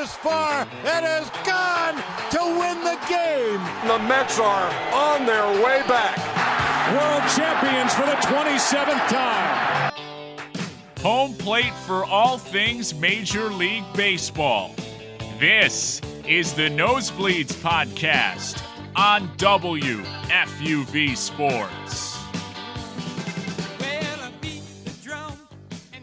is far. It is gone to win the game. The Mets are on their way back. World champions for the 27th time. Home plate for all things Major League Baseball. This is the Nosebleeds Podcast on WFUV Sports.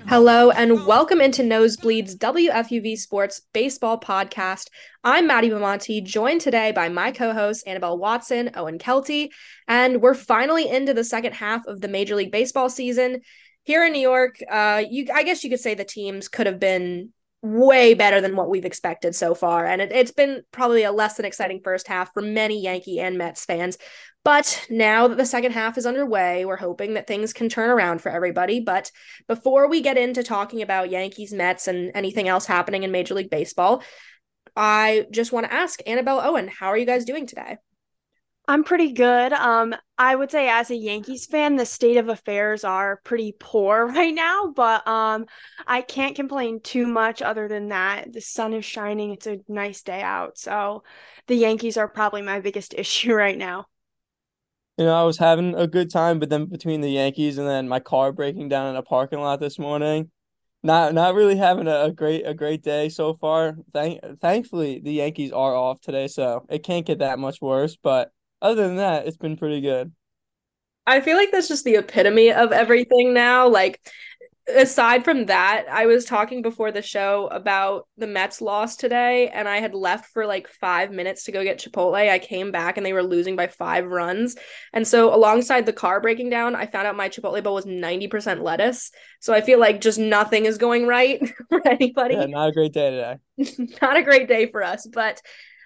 Hello and welcome into Nosebleeds WFUV Sports Baseball Podcast. I'm Maddie Bimonte, joined today by my co-hosts Annabelle Watson, Owen Kelty, and we're finally into the second half of the Major League Baseball season. Here in New York, uh, you I guess you could say the teams could have been way better than what we've expected so far. And it, has been probably a less than exciting first half for many Yankee and Mets fans. But now that the second half is underway, we're hoping that things can turn around for everybody. But before we get into talking about Yankees, Mets, and anything else happening in Major League Baseball, I just want to ask Annabelle Owen, how are you guys doing today? I'm pretty good. Um, I would say as a Yankees fan, the state of affairs are pretty poor right now, but um, I can't complain too much other than that. The sun is shining. It's a nice day out. So the Yankees are probably my biggest issue right now. You know, I was having a good time, but then between the Yankees and then my car breaking down in a parking lot this morning, not not really having a, a great a great day so far. Thank thankfully the Yankees are off today, so it can't get that much worse, but other than that, it's been pretty good. I feel like that's just the epitome of everything now. Like, aside from that, I was talking before the show about the Mets loss today, and I had left for like five minutes to go get Chipotle. I came back and they were losing by five runs. And so, alongside the car breaking down, I found out my Chipotle bowl was 90% lettuce. So, I feel like just nothing is going right for anybody. Yeah, not a great day today. not a great day for us, but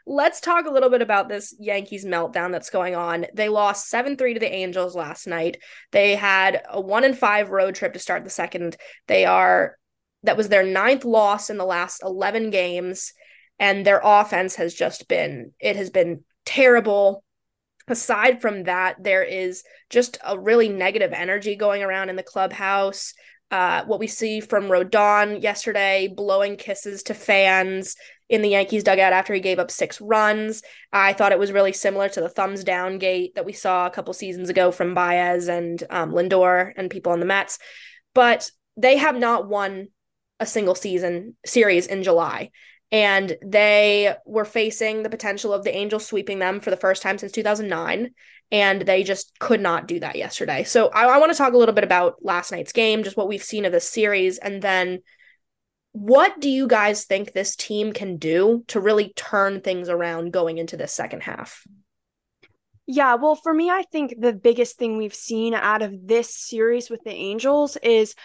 let's talk a little bit about this Yankees meltdown that's going on. They lost 7 3 to the Angels last night. They had a 1 and 5 road trip to start the second. They are, that was their ninth loss in the last 11 games. And their offense has just been, it has been terrible. Aside from that, there is just a really negative energy going around in the clubhouse. Uh, what we see from Rodon yesterday, blowing kisses to fans, in the Yankees dugout after he gave up six runs. I thought it was really similar to the thumbs down gate that we saw a couple seasons ago from Baez and um, Lindor and people on the Mets. But they have not won a single season series in July. And they were facing the potential of the Angels sweeping them for the first time since 2009. And they just could not do that yesterday. So I, I want to talk a little bit about last night's game, just what we've seen of this series, and then what do you guys think this team can do to really turn things around going into this second half? Yeah, well, for me, I think the biggest thing we've seen out of this series with the Angels is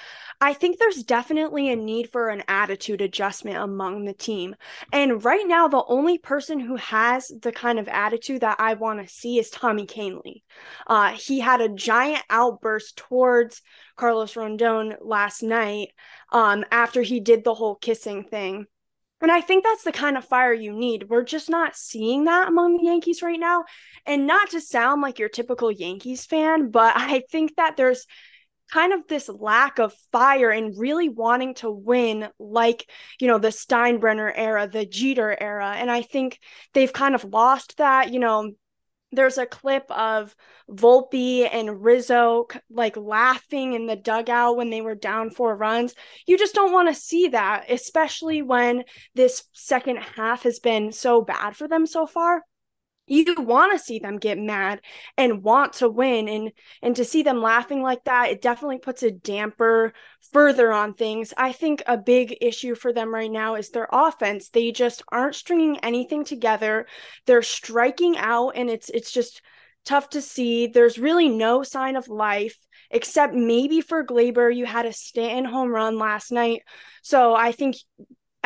I think there's definitely a need for an attitude adjustment among the team. And right now, the only person who has the kind of attitude that I want to see is Tommy Kahnle. Uh, he had a giant outburst towards Carlos Rodon last night um, after he did the whole kissing thing. And I think that's the kind of fire you need. We're just not seeing that among the Yankees right now. And not to sound like your typical Yankees fan, but I think that there's kind of this lack of fire and really wanting to win like you know the Steinbrenner era the Jeter era and I think they've kind of lost that you know there's a clip of Volpe and Rizzo like laughing in the dugout when they were down four runs. You just don't want to see that, especially when this second half has been so bad for them so far you want to see them get mad and want to win and and to see them laughing like that it definitely puts a damper further on things. I think a big issue for them right now is their offense. They just aren't stringing anything together. They're striking out and it's it's just tough to see. There's really no sign of life except maybe for Gleyber, you had a Stanton home run last night. So i think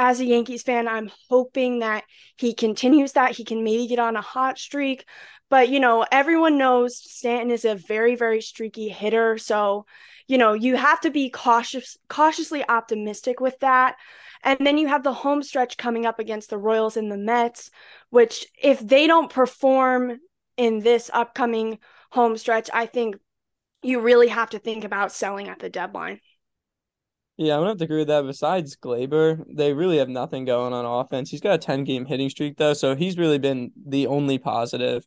as a Yankees fan, I'm hoping that he continues that. He can maybe get on a hot streak. But, you know, everyone knows Stanton is a very, very streaky hitter. So, you know, you have to be cautious, cautiously optimistic with that. And then you have the home stretch coming up against the Royals and the Mets, which if they don't perform in this upcoming home stretch, I think you really have to think about selling at the deadline. Yeah, I'm gonna have to agree with that. Besides Gleyber, they really have nothing going on offense. He's got a 10 game hitting streak though, so he's really been the only positive.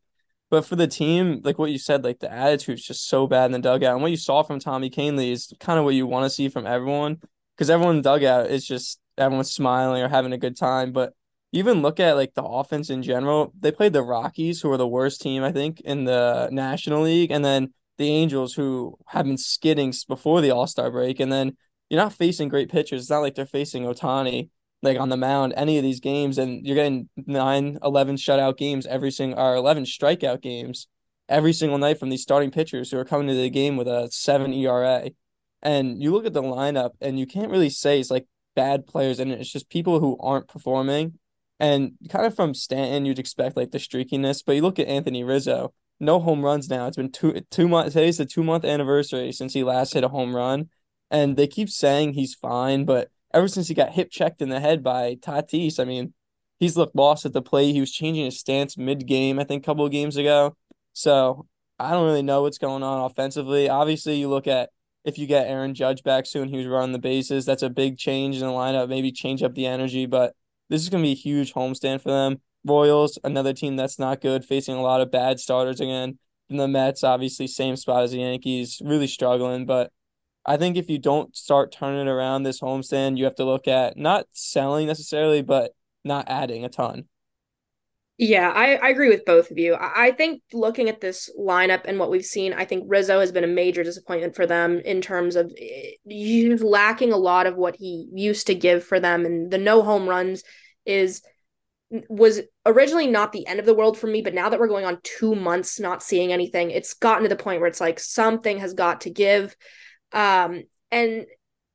But for the team, like what you said, like the attitude's just so bad in the dugout. And what you saw from Tommy Kahnle is kind of what you want to see from everyone. Because everyone in the dugout is just everyone's smiling or having a good time. But even look at like the offense in general. They played the Rockies, who are the worst team, I think, in the National League, and then the Angels, who have been skidding before the All Star break, and then you're not facing great pitchers. It's not like they're facing Ohtani like on the mound any of these games, and you're getting 9, 11 shutout games every single or 11 strikeout games every single night from these starting pitchers who are coming to the game with a seven ERA. And you look at the lineup, and you can't really say it's like bad players, and it's just people who aren't performing. And kind of from Stanton, you'd expect like the streakiness, but you look at Anthony Rizzo, no home runs now. It's been two two months. Today's the two month anniversary since he last hit a home run, and they keep saying he's fine, but ever since he got hip checked in the head by Tatis, I mean, he's looked lost at the plate. He was changing his stance mid game, I think, a couple of games ago. So I don't really know what's going on offensively. Obviously, you look at if you get Aaron Judge back soon, he was running the bases. That's a big change in the lineup. Maybe change up the energy, but this is going to be a huge homestand for them. Royals, another team that's not good, facing a lot of bad starters again. And the Mets, obviously, same spot as the Yankees, really struggling. But I think if you don't start turning around this homestand, you have to look at not selling necessarily, but not adding a ton. Yeah, I, I agree with both of you. I, think looking at this lineup and what we've seen, I think Rizzo has been a major disappointment for them in terms of he's eh, lacking a lot of what he used to give for them. And the no home runs is was originally not the end of the world for me, but now that we're going on two months not seeing anything, it's gotten to the point where it's like something has got to give. Um, and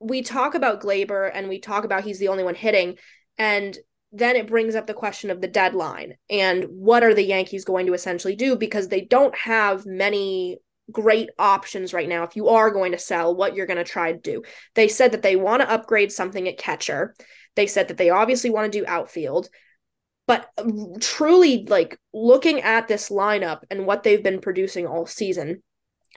we talk about Gleyber and we talk about he's the only one hitting, and then it brings up the question of the deadline and what are the Yankees going to essentially do because they don't have many great options right now if you are going to sell what you're going to try to do. They said that they want to upgrade something at catcher. They said that they obviously want to do outfield. But truly, like looking at this lineup and what they've been producing all season,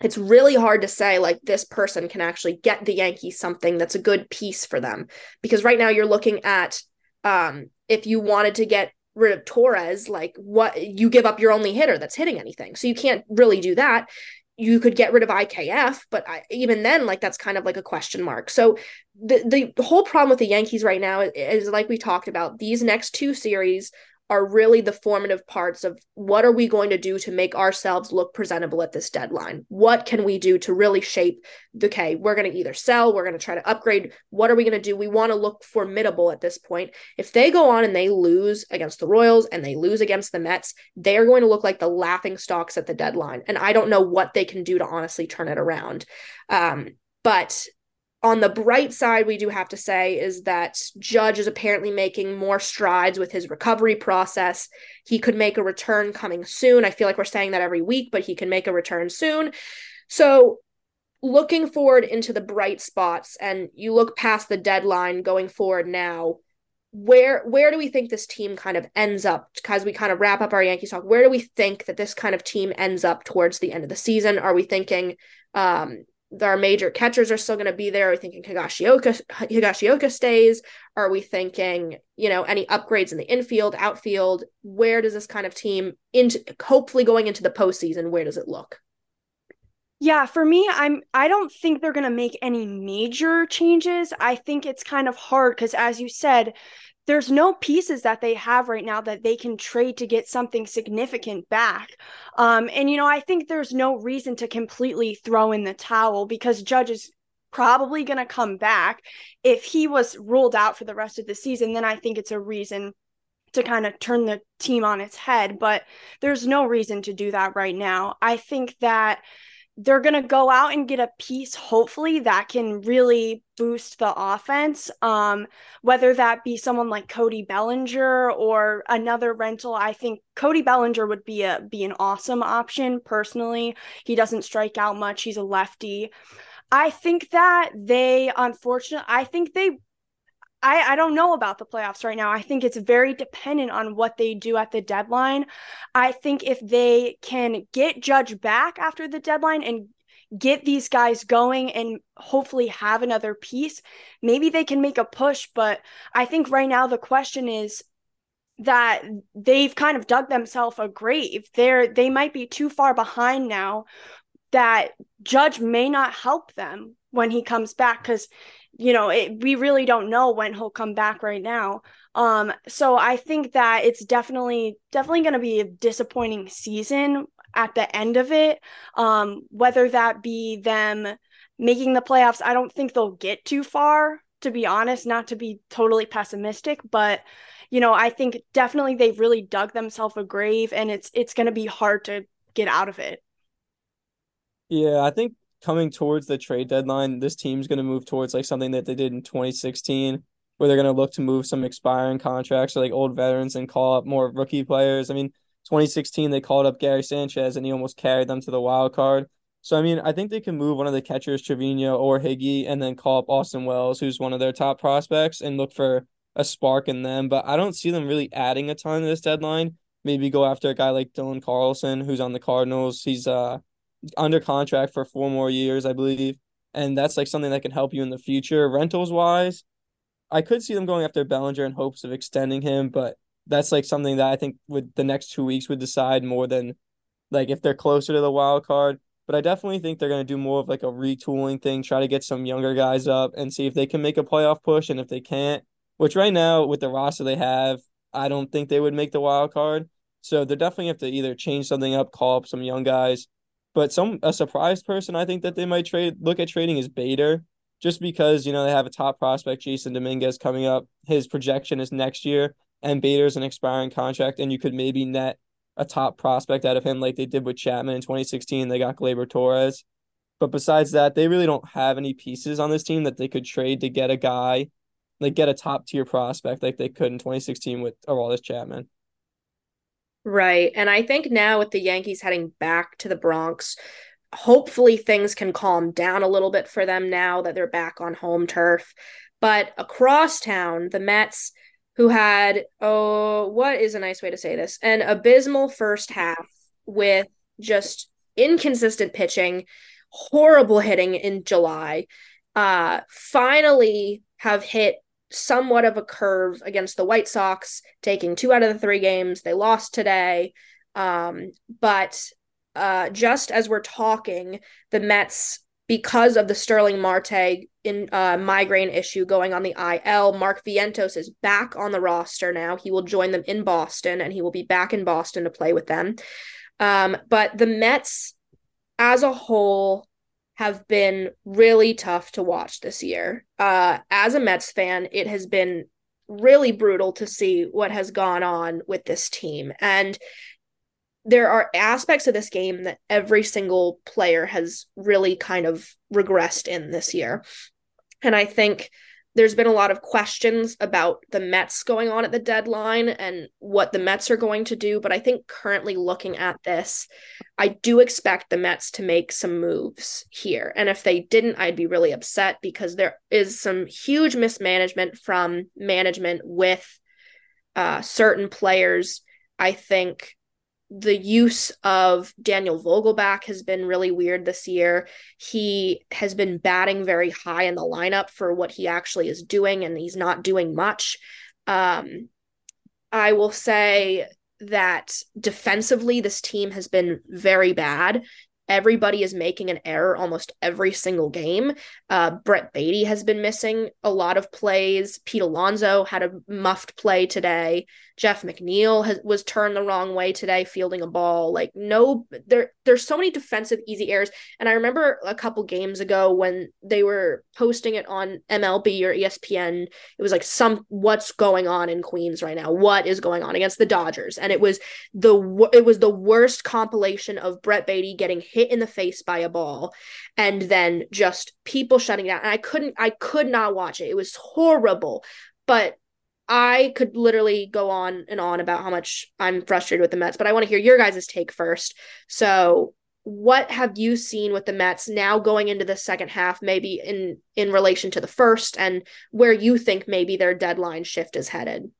it's really hard to say like this person can actually get the Yankees something that's a good piece for them. Because right now you're looking at um if you wanted to get rid of Torres like what you give up your only hitter that's hitting anything. So you can't really do that. You could get rid of IKF but I, even then like that's kind of like a question mark. So the the whole problem with the Yankees right now is, is like we talked about these next two series are really the formative parts of what are we going to do to make ourselves look presentable at this deadline? What can we do to really shape the okay, we're going to either sell, we're going to try to upgrade. What are we going to do? We want to look formidable at this point. If they go on and they lose against the Royals and they lose against the Mets, they are going to look like the laughing stocks at the deadline. And I don't know what they can do to honestly turn it around. Um, but on the bright side, we do have to say is that Judge is apparently making more strides with his recovery process. He could make a return coming soon. I feel like we're saying that every week, but he can make a return soon. So, looking forward into the bright spots, and you look past the deadline going forward now. Where where do we think this team kind of ends up? Because we kind of wrap up our Yankees talk. Where do we think that this kind of team ends up towards the end of the season? Are we thinking um, our major catchers are still going to be there? Are we thinking Higashioka Higashioka stays? Are we thinking, you know, any upgrades in the infield, outfield? Where does this kind of team into hopefully going into the postseason? Where does it look? Yeah, for me, I'm I don't think they're going to make any major changes. I think it's kind of hard cuz as you said, there's no pieces that they have right now that they can trade to get something significant back. Um, and, you know, I think there's no reason to completely throw in the towel because Judge is probably going to come back. If he was ruled out for the rest of the season, then I think it's a reason to kind of turn the team on its head. But there's no reason to do that right now. I think that they're going to go out and get a piece hopefully that can really boost the offense um, whether that be someone like Cody Bellinger or another rental. I think Cody Bellinger would be a be an awesome option personally. He doesn't strike out much. He's a lefty. I think that they unfortunately I think they I, I don't know about the playoffs right now. I think it's very dependent on what they do at the deadline. I think if they can get Judge back after the deadline and get these guys going and hopefully have another piece, maybe they can make a push. But I think right now the question is that they've kind of dug themselves a grave. They're they might be too far behind now that Judge may not help them when he comes back because you know it, we really don't know when he'll come back right now. Um so i think that it's definitely definitely going to be a disappointing season at the end of it. Um whether that be them making the playoffs i don't think they'll get too far to be honest not to be totally pessimistic but you know i think definitely they've really dug themselves a grave and it's it's going to be hard to get out of it. Yeah, I think coming towards the trade deadline, this team's going to move towards like something that they did in 2016, where they're going to look to move some expiring contracts or like old veterans and call up more rookie players. I mean, 2016 they called up Gary Sanchez and he almost carried them to the wild card. So I mean, I think they can move one of the catchers, Trevino or Higgy, and then call up Austin Wells, who's one of their top prospects, and look for a spark in them. But I don't see them really adding a ton to this deadline. Maybe go after a guy like Dylan Carlson, who's on the Cardinals. He's uh under contract for four more years, I believe. And that's like something that can help you in the future. Rentals wise, I could see them going after Bellinger in hopes of extending him, but that's like something that I think with the next two weeks would decide more than like if they're closer to the wild card. But I definitely think they're going to do more of like a retooling thing, try to get some younger guys up and see if they can make a playoff push. And if they can't, which right now with the roster they have, I don't think they would make the wild card. So they're definitely have to either change something up, call up some young guys, but some a surprise person I think that they might trade look at trading is Bader, just because you know they have a top prospect Jasson Dominguez coming up. His projection is next year, and Bader's an expiring contract, and you could maybe net a top prospect out of him like they did with Chapman in 2016. They got Gleyber Torres. But besides that, they really don't have any pieces on this team that they could trade to get a guy, like get a top tier prospect like they could in 2016 with Aroldis Chapman. Right. And I think now with the Yankees heading back to the Bronx, hopefully things can calm down a little bit for them now that they're back on home turf. But across town, the Mets, who had, oh, what is a nice way to say this? An abysmal first half with just inconsistent pitching, horrible hitting in July, uh, finally have hit somewhat of a curve against the White Sox, taking two out of the three games. They lost today. Um, but uh, just as we're talking, the Mets, because of the Starling Marte in uh, migraine issue going on the IL, Mark Vientos is back on the roster now. He will join them in Boston, and he will be back in Boston to play with them. Um, but the Mets, as a whole, have been really tough to watch this year. Uh, as a Mets fan, it has been really brutal to see what has gone on with this team. And there are aspects of this game that every single player has really kind of regressed in this year. And I think there's been a lot of questions about the Mets going on at the deadline and what the Mets are going to do. But I think currently looking at this, I do expect the Mets to make some moves here. And if they didn't, I'd be really upset because there is some huge mismanagement from management with uh, certain players. I think the use of Daniel Vogelbach has been really weird this year. He has been batting very high in the lineup for what he actually is doing, and he's not doing much. Um, I will say that defensively, this team has been very bad. Everybody is making an error almost every single game. Uh, Brett Baty has been missing a lot of plays. Pete Alonso had a muffed play today. Jeff McNeil has, was turned the wrong way today, fielding a ball. Like no, there there's so many defensive easy errors. And I remember a couple games ago when they were posting it on MLB or ESPN. It was like some what's going on in Queens right now? What is going on against the Dodgers? And it was the it was the worst compilation of Brett Baty getting hit in the face by a ball, and then just people shutting down. And I couldn't I could not watch it. It was horrible. But I could literally go on and on about how much I'm frustrated with the Mets, but I want to hear your guys' take first. So, what have you seen with the Mets now going into the second half, maybe in in relation to the first, and where you think maybe their deadline shift is headed?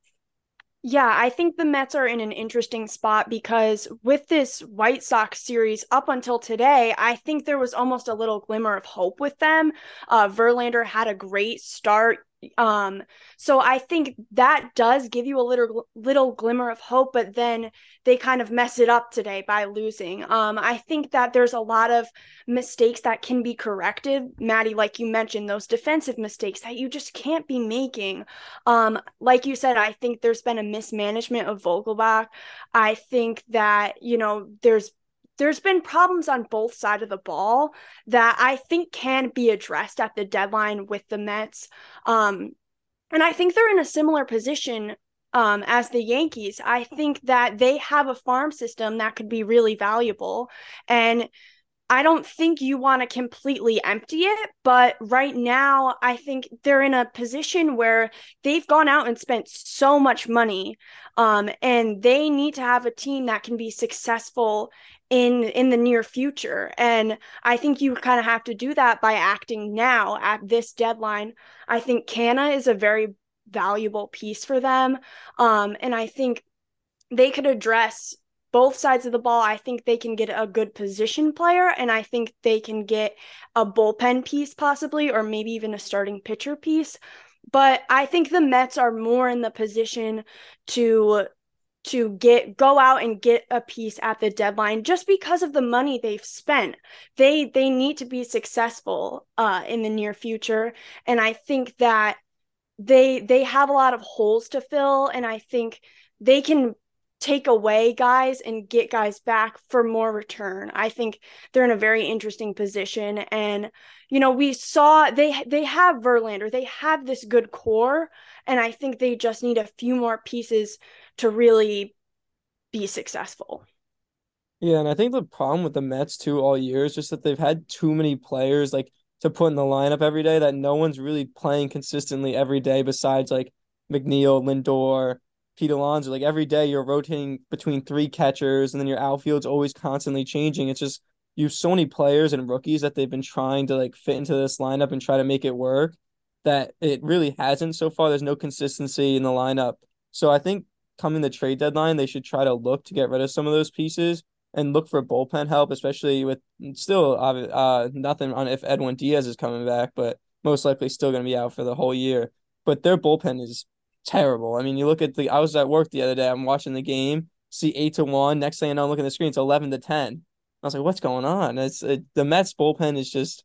Yeah, I think the Mets are in an interesting spot because with this White Sox series up until today, I think there was almost a little glimmer of hope with them. Uh, Verlander had a great start um, so I think that does give you a little little glimmer of hope, but then they kind of mess it up today by losing. Um, I think that there's a lot of mistakes that can be corrected. Maddie, like you mentioned, those defensive mistakes that you just can't be making. Um, like you said, I think there's been a mismanagement of Vogelbach. I think that, you know, there's there's been problems on both sides of the ball that I think can be addressed at the deadline with the Mets. Um, and I think they're in a similar position um, as the Yankees. I think that they have a farm system that could be really valuable. And I don't think you want to completely empty it, but right now I think they're in a position where they've gone out and spent so much money um, and they need to have a team that can be successful in in the near future and i think you kind of have to do that by acting now at this deadline i think Canha is a very valuable piece for them um, and i think they could address both sides of the ball. I think they can get a good position player, and I think they can get a bullpen piece, possibly, or maybe even a starting pitcher piece. But I think the Mets are more in the position to to get go out and get a piece at the deadline just because of the money they've spent. They they need to be successful uh in the near future. And i think that they they have a lot of holes to fill. And i think they can take away guys and get guys back for more return. I think they're in a very interesting position. And you know we saw they they have Verlander, they have this good core. And I think they just need a few more pieces to really be successful. Yeah, and I think the problem with the Mets too all year is just that they've had too many players like to put in the lineup every day that no one's really playing consistently every day besides like McNeil, Lindor, Pete Alonso. Like every day you're rotating between three catchers and then your outfield's always constantly changing. It's just you have so many players and rookies that they've been trying to like fit into this lineup and try to make it work that it really hasn't so far. There's no consistency in the lineup. So I think coming the trade deadline, they should try to look to get rid of some of those pieces and look for bullpen help, especially with still uh, nothing on if Edwin Diaz is coming back, but most likely still going to be out for the whole year. But their bullpen is terrible. I mean, you look at the. I was at work the other day. I'm watching the game. See eight to one. Next thing I know, I'm looking at the screen. It's eleven to ten. I was like, "What's going on?" It's it, the Mets bullpen is just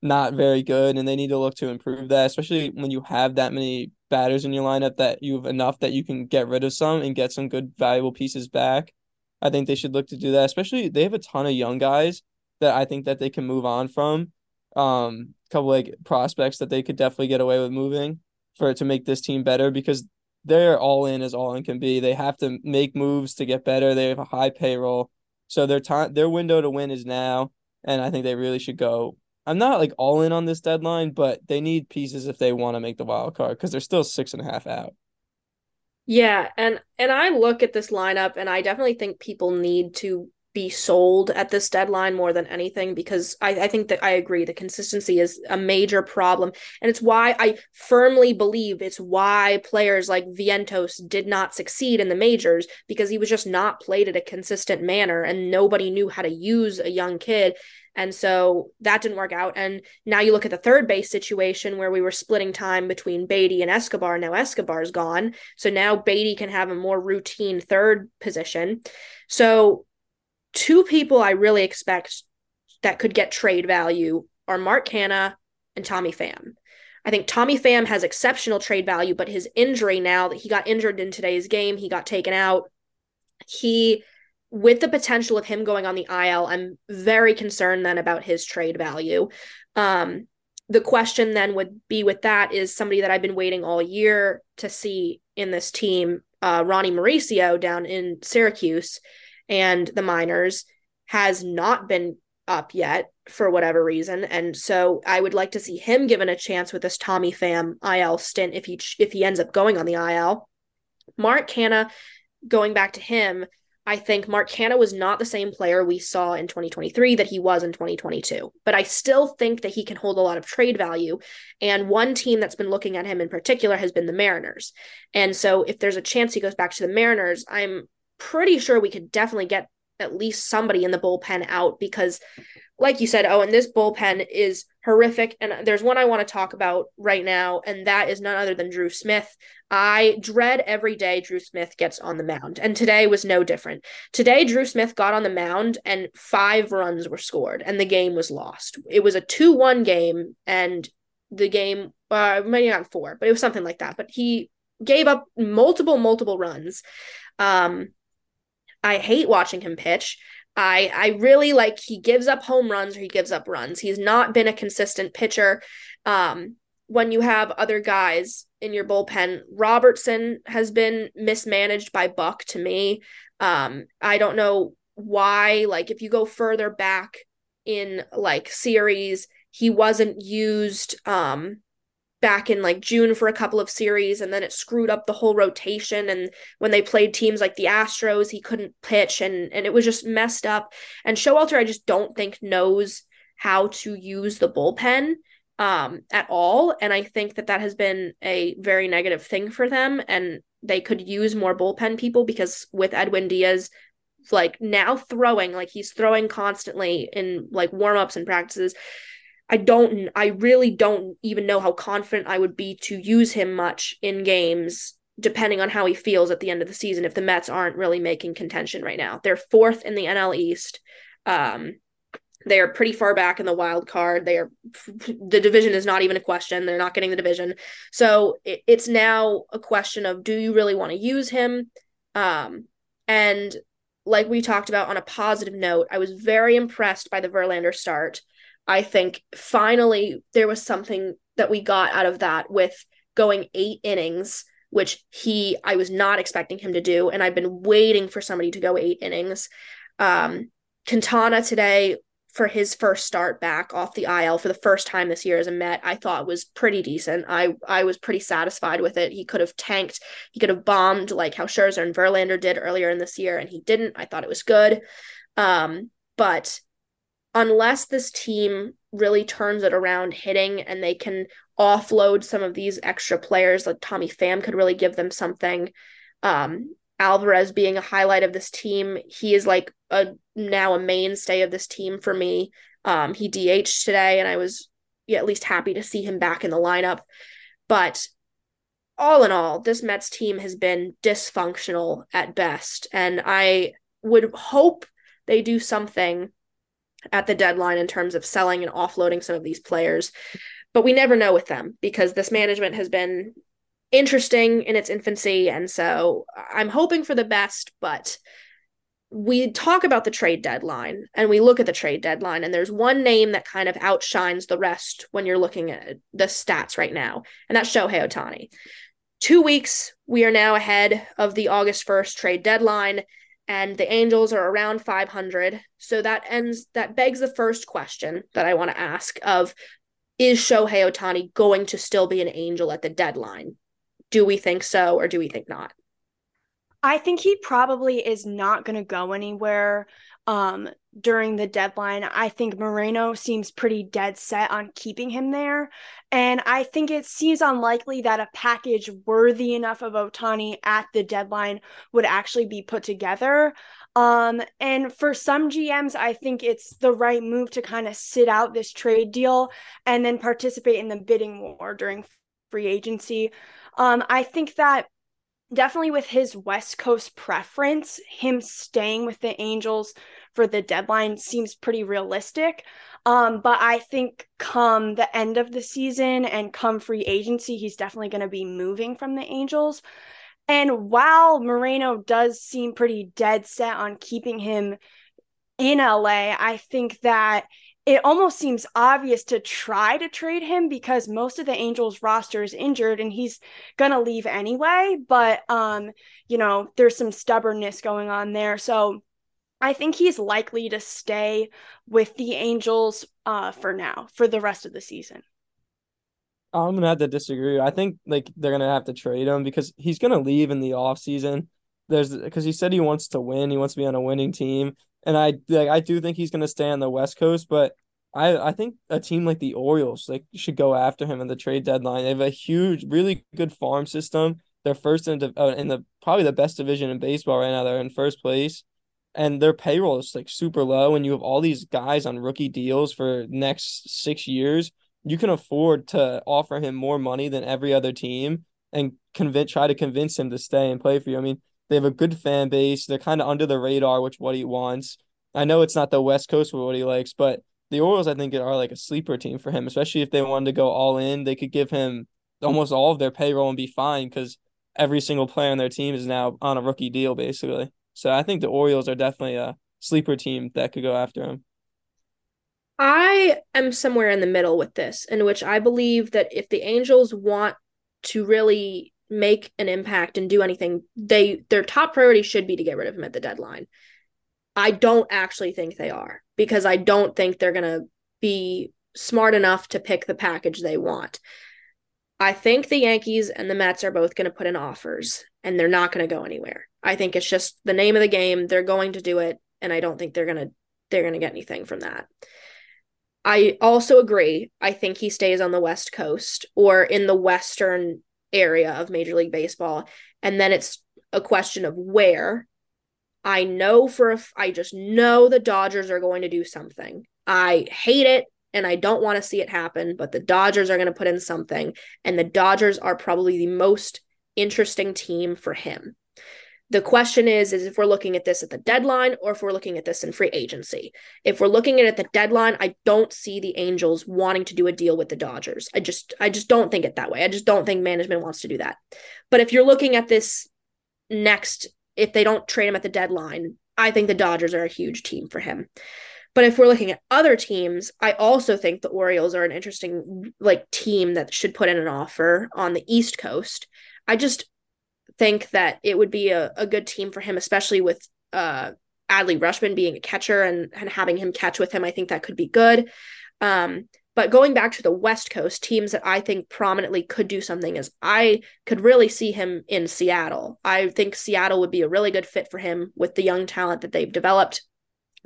not very good, and they need to look to improve that, especially when you have that many batters in your lineup that you have enough that you can get rid of some and get some good valuable pieces back. I think they should look to do that. Especially they have a ton of young guys that I think that they can move on from. Um, a couple like prospects that they could definitely get away with moving for to make this team better because they're all in as all in can be. They have to make moves to get better. They have a high payroll. So their time their window to win is now. And I think they really should go. I'm not like all in on this deadline, but they need pieces if they want to make the wild card because they're still six and a half out. Yeah, and and I look at this lineup and I definitely think people need to be sold at this deadline more than anything because I, I think that I agree the consistency is a major problem. And it's why I firmly believe it's why players like Vientos did not succeed in the majors because he was just not played at a consistent manner and nobody knew how to use a young kid. And so that didn't work out. And now you look at the third base situation where we were splitting time between Baty and Escobar. Now Escobar's gone. So now Baty can have a more routine third position. So two people I really expect that could get trade value are Mark Canha and Tommy Pham. I think Tommy Pham has exceptional trade value, but his injury now that he got injured in today's game, he got taken out. He, with the potential of him going on the IL, I'm very concerned then about his trade value. Um, the question then would be with that is somebody that I've been waiting all year to see in this team, uh, Ronny Mauricio down in Syracuse and the minors has not been up yet for whatever reason and so i would like to see him given a chance with this tommy pham il stint if he if he ends up going on the il mark canha going back to him I think Mark Canha was not the same player we saw in 2023 that he was in 2022, but I still think that he can hold a lot of trade value. And one team that's been looking at him in particular has been the Mariners. And so if there's a chance he goes back to the Mariners, I'm pretty sure we could definitely get at least somebody in the bullpen out because like you said, Owen, this bullpen is horrific. And there's one I want to talk about right now, and that is none other than Drew Smith. I dread every day Drew Smith gets on the mound, and today was no different. Today, Drew Smith got on the mound, and five runs were scored, and the game was lost. It was a 2 1 game, and the game, uh, maybe not four, but it was something like that. But he gave up multiple, multiple runs. Um, I hate watching him pitch. I I really like he gives up home runs or he gives up runs. He's not been a consistent pitcher. Um, when you have other guys in your bullpen, Robertson has been mismanaged by Buck to me. Um, I don't know why. Like if you go further back in like series, he wasn't used. Um, back in like June for a couple of series and then it screwed up the whole rotation and when they played teams like the Astros he couldn't pitch and and it was just messed up. And Showalter I just don't think knows how to use the bullpen um at all and I think that that has been a very negative thing for them and they could use more bullpen people because with Edwin Diaz like now throwing like he's throwing constantly in like warm-ups and practices I don't I really don't even know how confident I would be to use him much in games depending on how he feels at the end of the season if the Mets aren't really making contention right now. They're fourth in the NL East. Um they are pretty far back in the wild card. They are the division is not even a question. They're not getting the division. So it, it's now a question of do you really want to use him? Um and like we talked about on a positive note, I was very impressed by the Verlander start. I think finally there was something that we got out of that with going eight innings, which he I was not expecting him to do, and I've been waiting for somebody to go eight innings. Um, Quintana today for his first start back off the IL for the first time this year as a Met, I thought was pretty decent. I I was pretty satisfied with it. He could have tanked, he could have bombed like how Scherzer and Verlander did earlier in this year, and he didn't. I thought it was good. Um, but unless this team really turns it around hitting and they can offload some of these extra players, like Tommy Pham could really give them something. Um, Alvarez being a highlight of this team, he is like a now a mainstay of this team for me. Um, he DH today, and I was at least happy to see him back in the lineup. But all in all, this Mets team has been dysfunctional at best, and I would hope they do something at the deadline in terms of selling and offloading some of these players. But we never know with them because this management has been interesting in its infancy. And so I'm hoping for the best, but we talk about the trade deadline and we look at the trade deadline, and there's one name that kind of outshines the rest when you're looking at the stats right now, and that's Shohei Ohtani. Two weeks, we are now ahead of the August 1st trade deadline and the Angels are around 500. So that ends that begs the first question that I want to ask of is Shohei Ohtani going to still be an Angel at the deadline? Do we think so or do we think not? I think he probably is not going to go anywhere um, during the deadline. I think Moreno seems pretty dead set on keeping him there. And I think it seems unlikely that a package worthy enough of Ohtani at the deadline would actually be put together. Um, and for some GMs, I think it's the right move to kind of sit out this trade deal and then participate in the bidding war during free agency. Um, I think that definitely with his West Coast preference, him staying with the Angels for the deadline seems pretty realistic. Um, but I think come the end of the season and come free agency, he's definitely going to be moving from the Angels. And while Moreno does seem pretty dead set on keeping him in LA, I think that it almost seems obvious to try to trade him because most of the Angels roster is injured and he's going to leave anyway, but um you know, there's some stubbornness going on there. So I think he's likely to stay with the Angels uh, for now, for the rest of the season. I'm gonna have to disagree. I think like they're gonna have to trade him because he's gonna leave in the off season. there's because he said he wants to win, he wants to be on a winning team, and I like I do think he's going to stay on the West Coast, but I I think a team like the Orioles like should go after him in the trade deadline. They have a huge, really good farm system. They're first in, uh, in the probably the best division in baseball right now. They're in first place, and their payroll is like super low. And you have all these guys on rookie deals for next six years. You can afford to offer him more money than every other team and convince try to convince him to stay and play for you. I mean, they have a good fan base. They're kind of under the radar, which what he wants. I know it's not the West Coast what he likes, but the Orioles, I think, are like a sleeper team for him, especially if they wanted to go all in. They could give him almost all of their payroll and be fine because every single player on their team is now on a rookie deal, basically. So I think the Orioles are definitely a sleeper team that could go after him. I am somewhere in the middle with this, in which I believe that if the Angels want to really make an impact and do anything, they their top priority should be to get rid of him at the deadline. I don't actually think they are because I don't think they're going to be smart enough to pick the package they want. I think the Yankees and the Mets are both going to put in offers and they're not going to go anywhere. I think it's just the name of the game. They're going to do it and I don't think they're going to they're going to get anything from that. I also agree. I think he stays on the West Coast or in the western area of Major League Baseball and then it's a question of where I know for I just know the Dodgers are going to do something. I hate it and I don't want to see it happen, but the Dodgers are going to put in something and the Dodgers are probably the most interesting team for him. The question is is if we're looking at this at the deadline or if we're looking at this in free agency. If we're looking at it at the deadline, I don't see the Angels wanting to do a deal with the Dodgers. I just I just don't think it that way. I just don't think management wants to do that. But if you're looking at this next if they don't trade him at the deadline, I think the Dodgers are a huge team for him. But if we're looking at other teams, I also think the Orioles are an interesting like team that should put in an offer on the East Coast. I just think that it would be a, a good team for him, especially with uh Adley Rutschman being a catcher and, and having him catch with him. I think that could be good. Um, but going back to the West Coast, teams that I think prominently could do something is I could really see him in Seattle. I think Seattle would be a really good fit for him with the young talent that they've developed,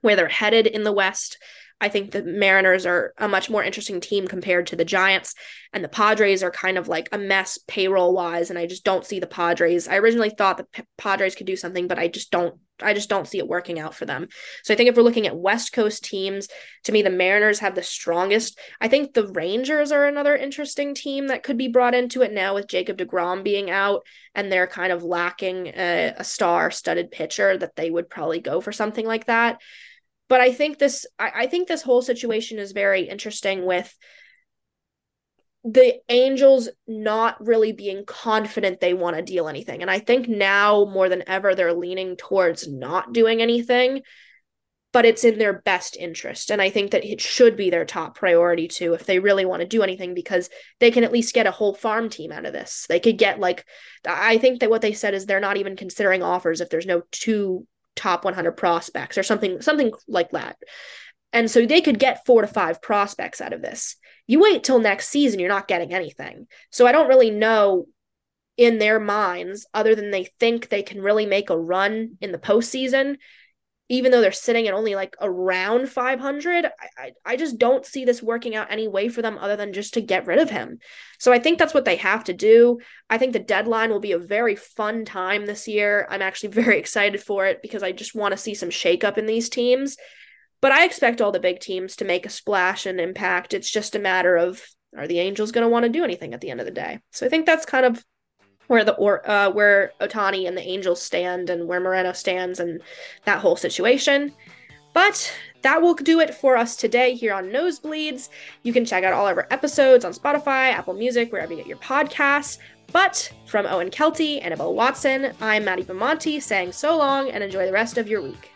where they're headed in the West. I think the Mariners are a much more interesting team compared to the Giants, and the Padres are kind of like a mess payroll wise. And I just don't see the Padres. I originally thought the Padres could do something, but I just don't I just don't see it working out for them. So I think if we're looking at West Coast teams, to me, the Mariners have the strongest. I think the Rangers are another interesting team that could be brought into it now with Jacob DeGrom being out and they're kind of lacking a, a star studded pitcher that they would probably go for something like that. But I think this, I, I think this whole situation is very interesting with the Angels not really being confident they want to deal anything. And I think now more than ever, they're leaning towards not doing anything, but it's in their best interest. And I think that it should be their top priority too, if they really want to do anything, because they can at least get a whole farm team out of this. They could get like, I think that what they said is they're not even considering offers if there's no two top 100 prospects or something, something like that. And so they could get four to five prospects out of this. You wait till next season, you're not getting anything. So I don't really know in their minds, other than they think they can really make a run in the postseason, even though they're sitting at only like around 500. I, I, I just don't see this working out any way for them other than just to get rid of him. So I think that's what they have to do. I think the deadline will be a very fun time this year. I'm actually very excited for it because I just want to see some shakeup in these teams. But I expect all the big teams to make a splash and impact. It's just a matter of are the Angels going to want to do anything at the end of the day? So I think that's kind of where the or uh, where Ohtani and the Angels stand and where Moreno stands and that whole situation. But that will do it for us today here on Nosebleeds. You can check out all of our episodes on Spotify, Apple Music, wherever you get your podcasts. But from Owen Kelty and Abel Watson, I'm Maddie Bimonte saying so long and enjoy the rest of your week.